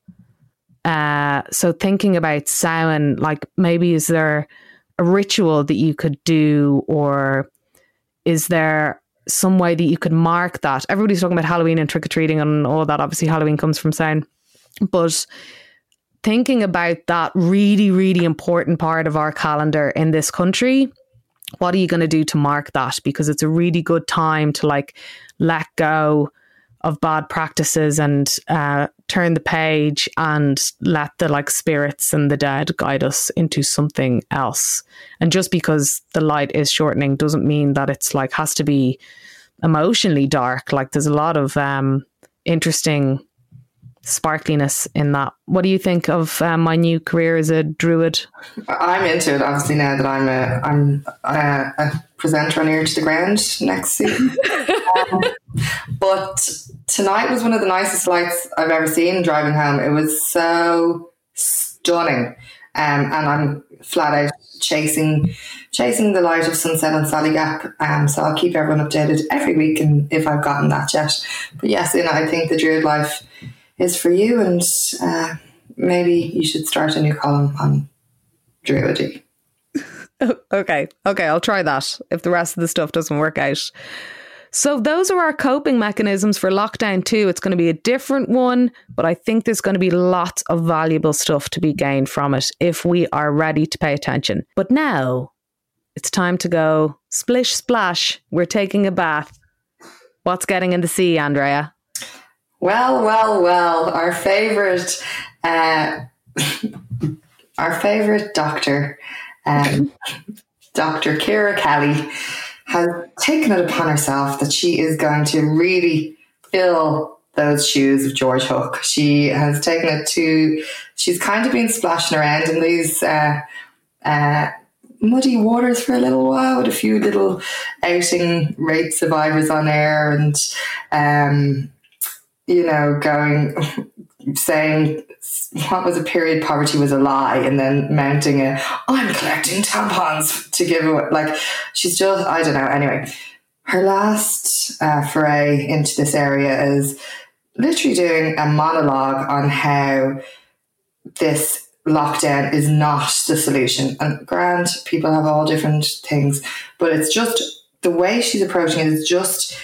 Speaker 1: Uh, so thinking about Samhain, like maybe is there a ritual that you could do, or is there some way that you could mark that? Everybody's talking about Halloween and trick or treating and all that. Obviously, Halloween comes from Samhain, but thinking about that really, really important part of our calendar in this country what are you going to do to mark that? Because it's a really good time to like let go of bad practices and uh, turn the page and let the like spirits and the dead guide us into something else. And just because the light is shortening doesn't mean that it's like has to be emotionally dark. Like there's a lot of um, interesting sparkliness in that. What do you think of um, my new career as a druid?
Speaker 2: I'm into it. Obviously, now that I'm a I'm a, a presenter on Ear to the Ground next season. um, but tonight was one of the nicest lights I've ever seen driving home. It was so stunning, um, and I'm flat out chasing chasing the light of sunset on Sally Gap. Um, so I'll keep everyone updated every week, and if I've gotten that yet. But yes, you know, I think the druid life is for you, and uh, maybe you should start a new column on druidry.
Speaker 1: okay, okay, I'll try that if the rest of the stuff doesn't work out. So, those are our coping mechanisms for lockdown two. It's going to be a different one, but I think there's going to be lots of valuable stuff to be gained from it if we are ready to pay attention. But now it's time to go splish splash. We're taking a bath. What's getting in the sea, Andrea?
Speaker 2: Well, well, well, our favorite, uh, our favorite doctor, um, Dr. Ciara Kelly, has taken it upon herself that she is going to really fill those shoes of George Hook. She has taken it to, she's kind of been splashing around in these uh, uh, muddy waters for a little while with a few little outing rape survivors on air and um, you know, going, saying what was a period poverty was a lie and then mounting a, I'm collecting tampons to give away. Like, she's just, I don't know. Anyway, her last uh, foray into this area is literally doing a monologue on how this lockdown is not the solution. And grant, people have all different things, but it's just the way she's approaching it is just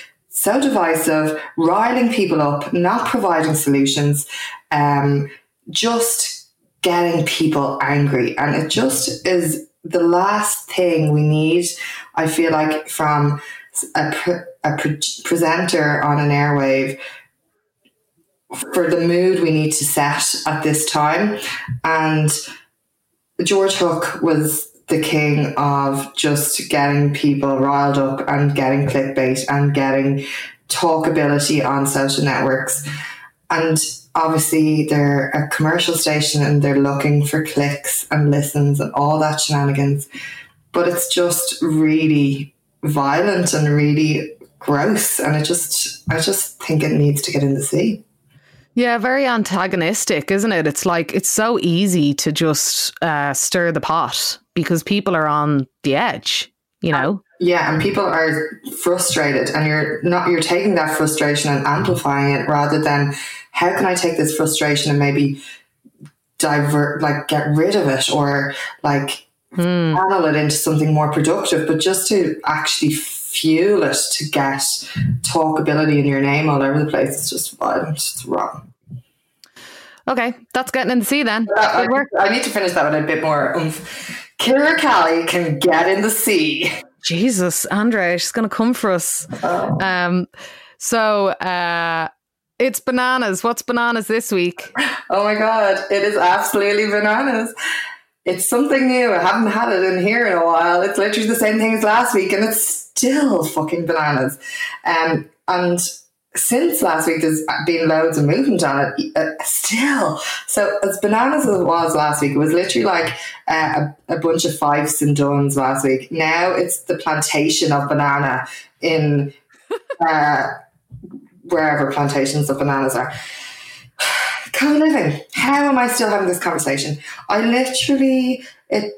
Speaker 2: so divisive, riling people up, not providing solutions, um, just getting people angry. And it just is the last thing we need, I feel like, from a, a pre- presenter on an airwave for the mood we need to set at this time. And George Hook was the king of just getting people riled up and getting clickbait and getting talkability on social networks. And obviously, they're a commercial station and they're looking for clicks and listens and all that shenanigans. But it's just really violent and really gross. And it just, I just think it needs to get in the sea.
Speaker 1: Yeah, very antagonistic, isn't it? It's like it's so easy to just uh, stir the pot because people are on the edge, you know?
Speaker 2: Yeah, and people are frustrated and you're not you're taking that frustration and amplifying it rather than how can I take this frustration and maybe divert like get rid of it or like hmm. channel it into something more productive, but just to actually fuel it to get talkability in your name all over the place. It's just violent. It's wrong.
Speaker 1: Okay, that's getting in the sea then.
Speaker 2: I, I, need to finish that with a bit more oomph. Ciara Kelly can get in the sea.
Speaker 1: Jesus, Andre, she's going to come for us. Oh. Um, so uh, it's bananas. What's bananas this week?
Speaker 2: Oh my God, it is absolutely bananas. It's something new. I haven't had it in here in a while. It's literally the same thing as last week, and it's still fucking bananas. Um, and since last week, there's been loads of movement on it. Uh, still, so as bananas as it was last week, it was literally like uh, a, a, bunch of Fyffes and duns last week. Now it's the plantation of banana in uh, wherever plantations of bananas are. Co-living. How am I still having this conversation? I literally it.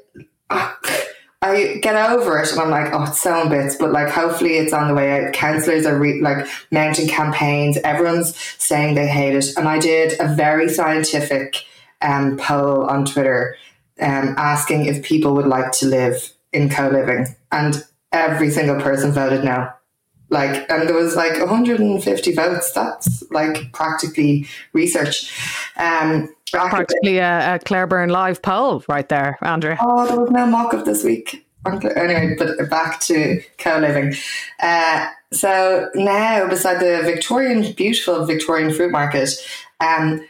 Speaker 2: I get over it and I'm like, oh, it's so in bits, but like, hopefully it's on the way out. Councillors are re- like mounting campaigns. Everyone's saying they hate it. And I did a very scientific um, poll on Twitter um, asking if people would like to live in co living. And every single person voted no. Like, and there was like 150 votes. That's like practically research. Um,
Speaker 1: practically a, a Claire Byrne live poll right there, Andrew.
Speaker 2: Oh, there was no mock up this week. anyway, but back to co-living. Uh, so now, beside the Victorian, beautiful Victorian fruit market, um,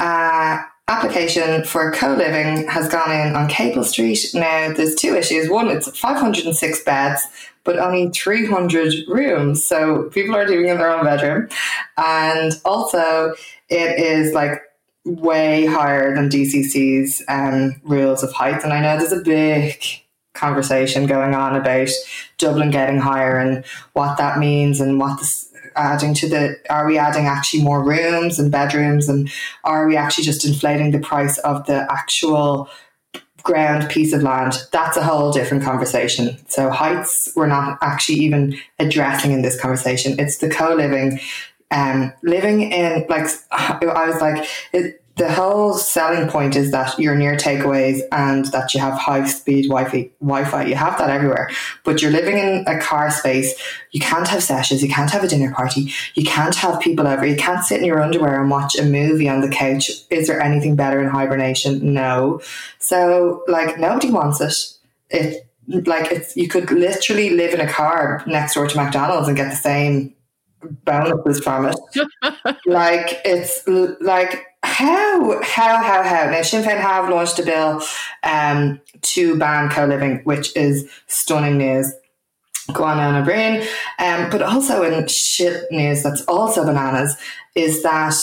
Speaker 2: uh, application for co-living has gone in on Cable Street. Now, there's two issues. One, it's 506 beds, but only 300 rooms. So people are living in their own bedroom. And also, it is like way higher than DCC's um, rules of height. And I know there's a big conversation going on about Dublin getting higher and what that means and what this adding to the are we adding actually more rooms and bedrooms and are we actually just inflating the price of the actual ground piece of land that's a whole different conversation. So heights we're not actually even addressing in this conversation. It's the co-living um living in like i was like it, the whole selling point is that you're near takeaways and that you have high speed Wi-Fi. Wi-Fi. You have that everywhere, but you're living in a car space. You can't have sessions. You can't have a dinner party. You can't have people over. You can't sit in your underwear and watch a movie on the couch. Is there anything better in hibernation? No. So like nobody wants it. It like it's you could literally live in a car next door to McDonald's and get the same bonuses from it. like it's like how, how, how, how? Now, Sinn Féin have launched a bill um, to ban co living, which is stunning news. Go on, Eoin Ó Broin. Um, but also in shit news that's also bananas is that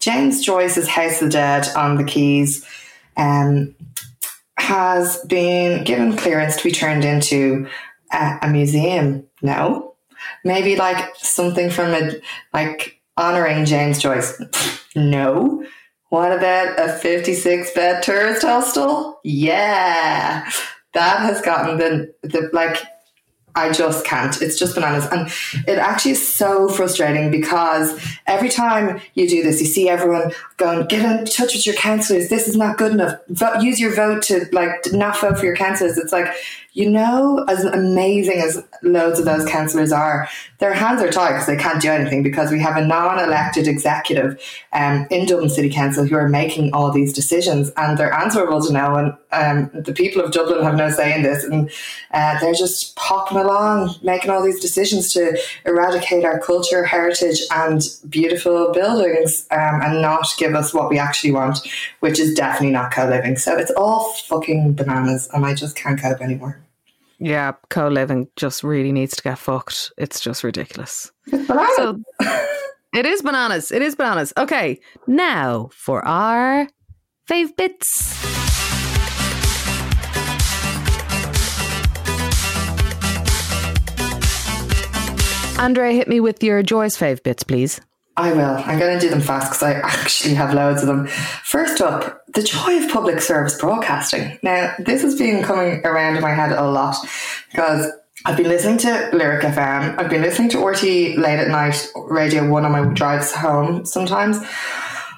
Speaker 2: James Joyce's House of the Dead on the Quays um, has been given clearance to be turned into a, a museum No, Maybe like something from a, like honoring James Joyce. No. What about a 56 bed tourist hostel? Yeah. That has gotten the, the like, I just can't. It's just bananas. And it actually is so frustrating because every time you do this, you see everyone going, get in touch with your councillors. This is not good enough. Vote, use your vote to like not vote for your councillors. It's like, you know, as amazing as loads of those councillors are, their hands are tied because they can't do anything because we have a non-elected executive um, in Dublin City Council who are making all these decisions and they're answerable to no one. Um, the people of Dublin have no say in this and uh, they're just popping along, making all these decisions to eradicate our culture, heritage and beautiful buildings um, and not give us what we actually want, which is definitely not co-living. So it's all fucking bananas and I just can't cope anymore.
Speaker 1: Yeah, co living just really needs to get fucked. It's just ridiculous.
Speaker 2: So
Speaker 1: it is bananas. It is bananas. Okay, now for our fave bits. Andre, hit me with your Joy's fave bits, please.
Speaker 2: I will. I'm going to do them fast because I actually have loads of them. First up, the joy of public service broadcasting. Now, this has been coming around in my head a lot because I've been listening to Lyric FM. I've been listening to RT late at night, Radio 1 on my drives home sometimes.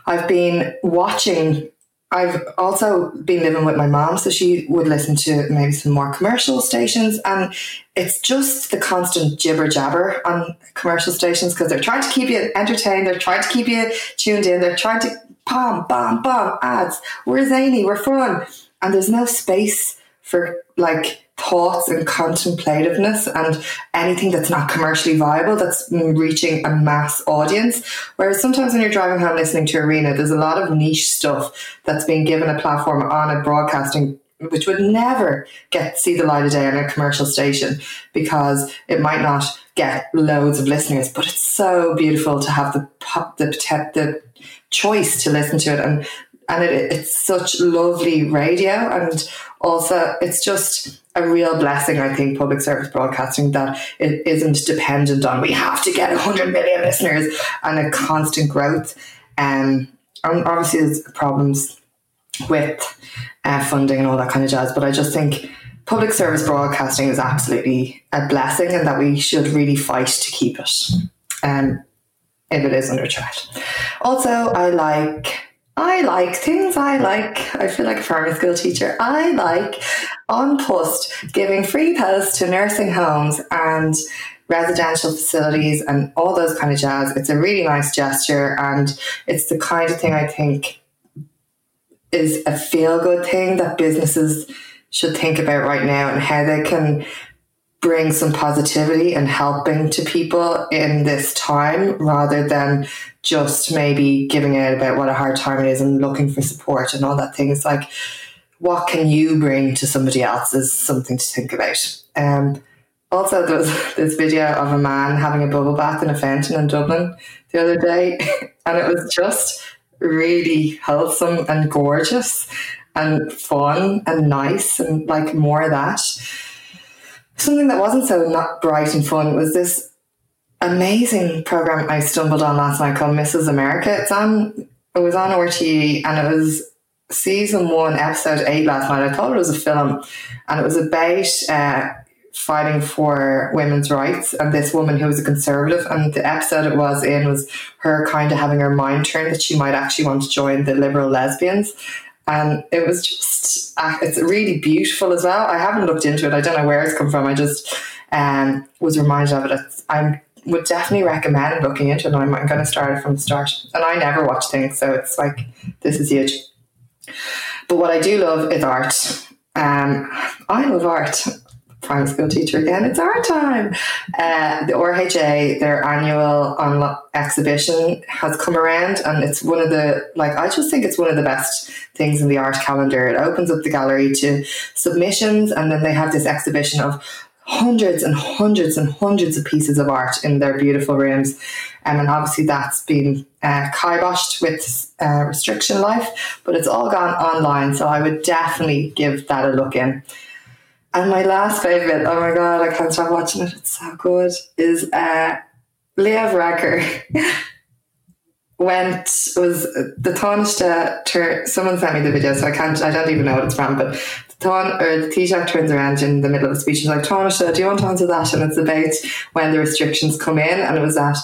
Speaker 2: I've been watching I've also been living with my mom, so she would listen to maybe some more commercial stations, and it's just the constant jibber jabber on commercial stations because they're trying to keep you entertained, they're trying to keep you tuned in, they're trying to bam, bam, bam ads. We're zany, we're fun, and there's no space for like thoughts and contemplativeness and anything that's not commercially viable that's reaching a mass audience. Whereas sometimes when you're driving home listening to Arena, there's a lot of niche stuff that's being given a platform on a broadcasting which would never get see the light of day on a commercial station because it might not get loads of listeners, but it's so beautiful to have the the the choice to listen to it. And and it, it's such lovely radio. And also it's just a real blessing, I think, public service broadcasting that it isn't dependent on we have to get 100 million listeners and a constant growth. Um, and obviously, there's problems with uh, funding and all that kind of jazz, but I just think public service broadcasting is absolutely a blessing and that we should really fight to keep it. Um, if it is under threat. Also, I like I like things I like. I feel like a primary school teacher. I like An Post giving free posts to nursing homes and residential facilities and all those kind of jazz. It's a really nice gesture and it's the kind of thing I think is a feel good thing that businesses should think about right now and how they can bring some positivity and helping to people in this time rather than just maybe giving out about what a hard time it is and looking for support and all that things. Like what can you bring to somebody else is something to think about. Um, also there was this video of a man having a bubble bath in a fountain in dublin the other day and it was just really wholesome and gorgeous and fun and nice and like more of that something that wasn't so not bright and fun was this amazing program I stumbled on last night called Mrs. America. It's on it was on RTE and it was season one, episode eight last night. I thought it was a film and it was about uh, fighting for women's rights and this woman who was a conservative and the episode it was in was her kind of having her mind turned that she might actually want to join the liberal lesbians and it was just uh, it's really beautiful as well. I haven't looked into it. I don't know where it's come from. I just um, was reminded of it. I would definitely recommend looking into it. I'm, I'm going to start it from the start. And I never watch things, so it's like this is huge. But what I do love is art. Um, I love art primary school teacher again. It's our time. Uh, the RHA, their annual on exhibition has come around, and it's one of the like I just think it's one of the best things in the art calendar. It opens up the gallery to submissions, and then they have this exhibition of hundreds and hundreds and hundreds of pieces of art in their beautiful rooms. Um, and obviously that's been uh, kiboshed with uh, restriction life, but it's all gone online. So I would definitely give that a look in. And my last favourite, oh my god, I can't stop watching it. It's so good. Is uh, Leo Varadkar went was the Taoiseach tur- someone sent me the video, so I can't I don't even know what it's from, but the Taun or the Taoiseach turns around in the middle of the speech and like, Taoiseach, do you want to answer that? And it's about when the restrictions come in and it was that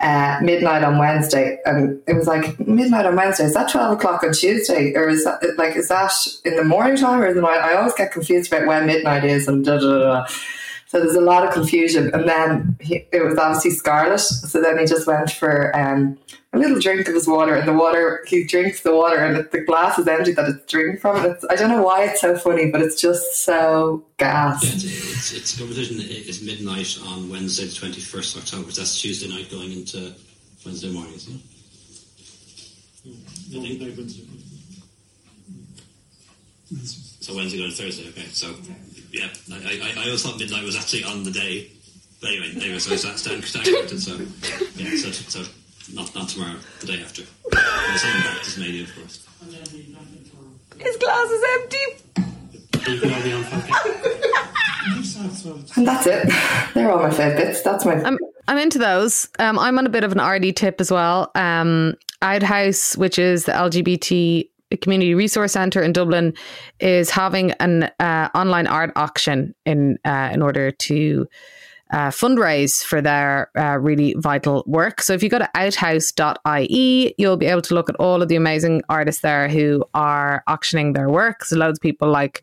Speaker 2: uh, midnight on Wednesday, and it was like midnight on Wednesday. Is that twelve o'clock on Tuesday, or is that like is that in the morning time or in the night? I always get confused about when midnight is, and da da da. So there's a lot of confusion. And then he, it was obviously Scarlet. So then he just went for um, a little drink of his water, and the water he drinks the water, and the glass is empty that it's drinking from. It's, I don't know why it's so funny, but it's just so gas.
Speaker 3: Yeah, it's, it's, it's competition is midnight on Wednesday, the twenty first October. So that's Tuesday night going into Wednesday morning, isn't it? I think. So Wednesday going to Thursday. Okay, so yeah, I, I, I always thought midnight was actually on the day. But anyway, anyway, so that's stand, stand corrected. So yeah, so, so not not tomorrow, the day after. I'll send him back of course.
Speaker 1: His glass is empty.
Speaker 2: And that's it. They're all my favourites. That's my.
Speaker 1: I'm I'm into those. Um, I'm on a bit of an RD tip as well. Um, Outhouse, which is the LGBT community resource centre in Dublin, is having an uh, online art auction in uh, in order to uh, fundraise for their uh, really vital work. So if you go to outhouse.ie, you'll be able to look at all of the amazing artists there who are auctioning their work. So loads of people like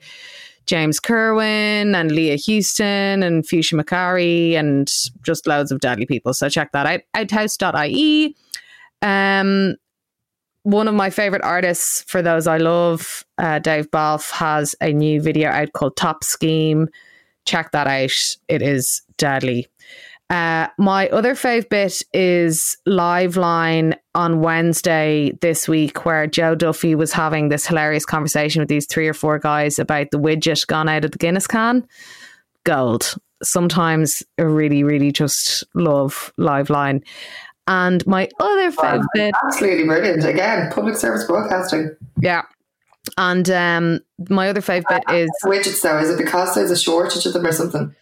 Speaker 1: James Kerwin and Leah Houston and Fuchsia MacAree and just loads of deadly people. So check that out. Outhouse.ie. Um, one of my favorite artists for those I love, uh, Dave Balf, has a new video out called Top Scheme. Check that out. It is deadly. Uh, my other fave bit is Liveline on Wednesday this week, where Joe Duffy was having this hilarious conversation with these three or four guys about the widget gone out of the Guinness can. Gold. Sometimes I really, really just love Liveline. And my other fave bit.
Speaker 2: Absolutely brilliant. Again, public service broadcasting.
Speaker 1: Yeah. And um, my other fave bit is
Speaker 2: widgets. Though is it because there's a shortage of them or something?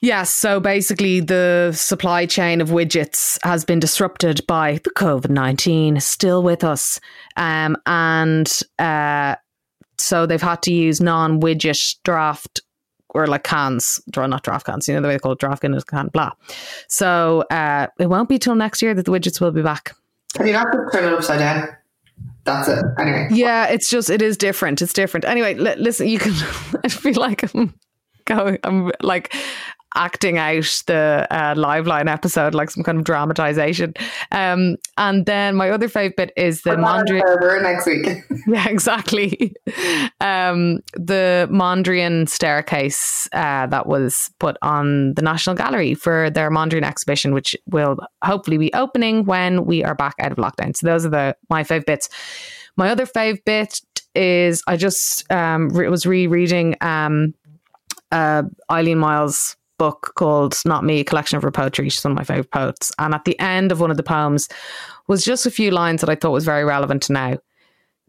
Speaker 1: Yes. So basically, the supply chain of widgets has been disrupted by the COVID 19, still with us. Um, and uh, so they've had to use non widget draft or like cans, not draft cans, you know, the way they call it draft Guinness can, blah. So uh, it won't be till next year that the widgets will be back.
Speaker 2: Can you not turn it upside down? That's it. Anyway.
Speaker 1: Yeah, it's just, it is different. It's different. Anyway, l- listen, you can, I feel like I'm going, I'm like, acting out the uh, Liveline episode like some kind of dramatization. Um, and then my other favourite bit is the
Speaker 2: Mondrian next week.
Speaker 1: yeah, exactly. Um, the Mondrian staircase uh, that was put on the National Gallery for their Mondrian exhibition, which will hopefully be opening when we are back out of lockdown. So those are the my fave bits. My other fave bit is I just um, re- was rereading um, uh, Eileen Myles' book called Not Me, collection of her poetry. She's one of my favourite poets. And at the end of one of the poems was just a few lines that I thought was very relevant to now.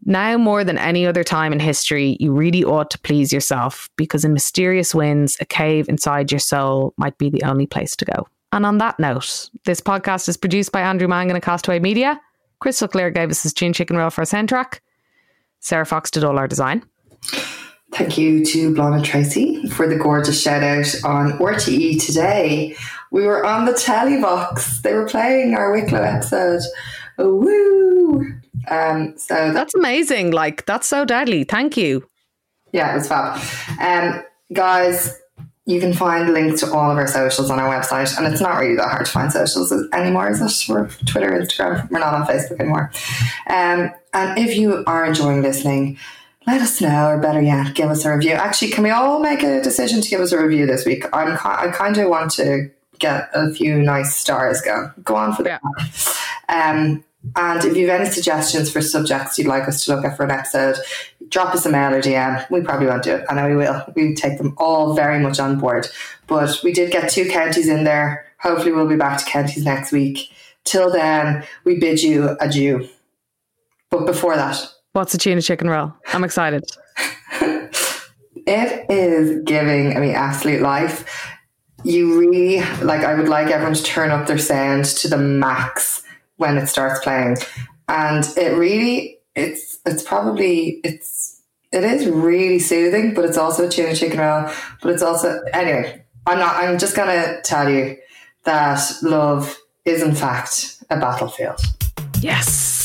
Speaker 1: Now, more than any other time in history, you really ought to please yourself because in mysterious winds, a cave inside your soul might be the only place to go. And on that note, this podcast is produced by Andrew Mangan and Castaway Media. Krystal Klear gave us his Tuna Chicken Roll for a soundtrack. Sarah Fox did all our design.
Speaker 2: Thank you to Blonde Tracy for the gorgeous shout out on RTE today. We were on the Telebox. They were playing our Wicklow episode. Oh, woo! Um, so
Speaker 1: that, that's amazing. Like that's so deadly. Thank you.
Speaker 2: Yeah, it was fab. Um, guys, you can find links to all of our socials on our website, and it's not really that hard to find socials anymore, is it? We're Twitter, Instagram. We're not on Facebook anymore. Um, and if you are enjoying listening, let us know, or better yet, give us a review. Actually, can we all make a decision to give us a review this week? I'm I kind of want to get a few nice stars going. Go on for that. Yeah. Um, and if you have any suggestions for subjects you'd like us to look at for an episode, drop us a mail or DM. We probably won't do it. I know we will. We take them all very much on board. But we did get two counties in there. Hopefully, we'll be back to counties next week. Till then, we bid you adieu. But before that,
Speaker 1: what's a tuna chicken roll? I'm excited.
Speaker 2: it is giving I mean absolute life. You really like. I would like everyone to turn up their sound to the max when it starts playing, and it really it's it's probably it's it is really soothing, but it's also a tuna chicken roll. But it's also anyway. I'm not. I'm just gonna tell you that love is in fact a battlefield.
Speaker 1: Yes.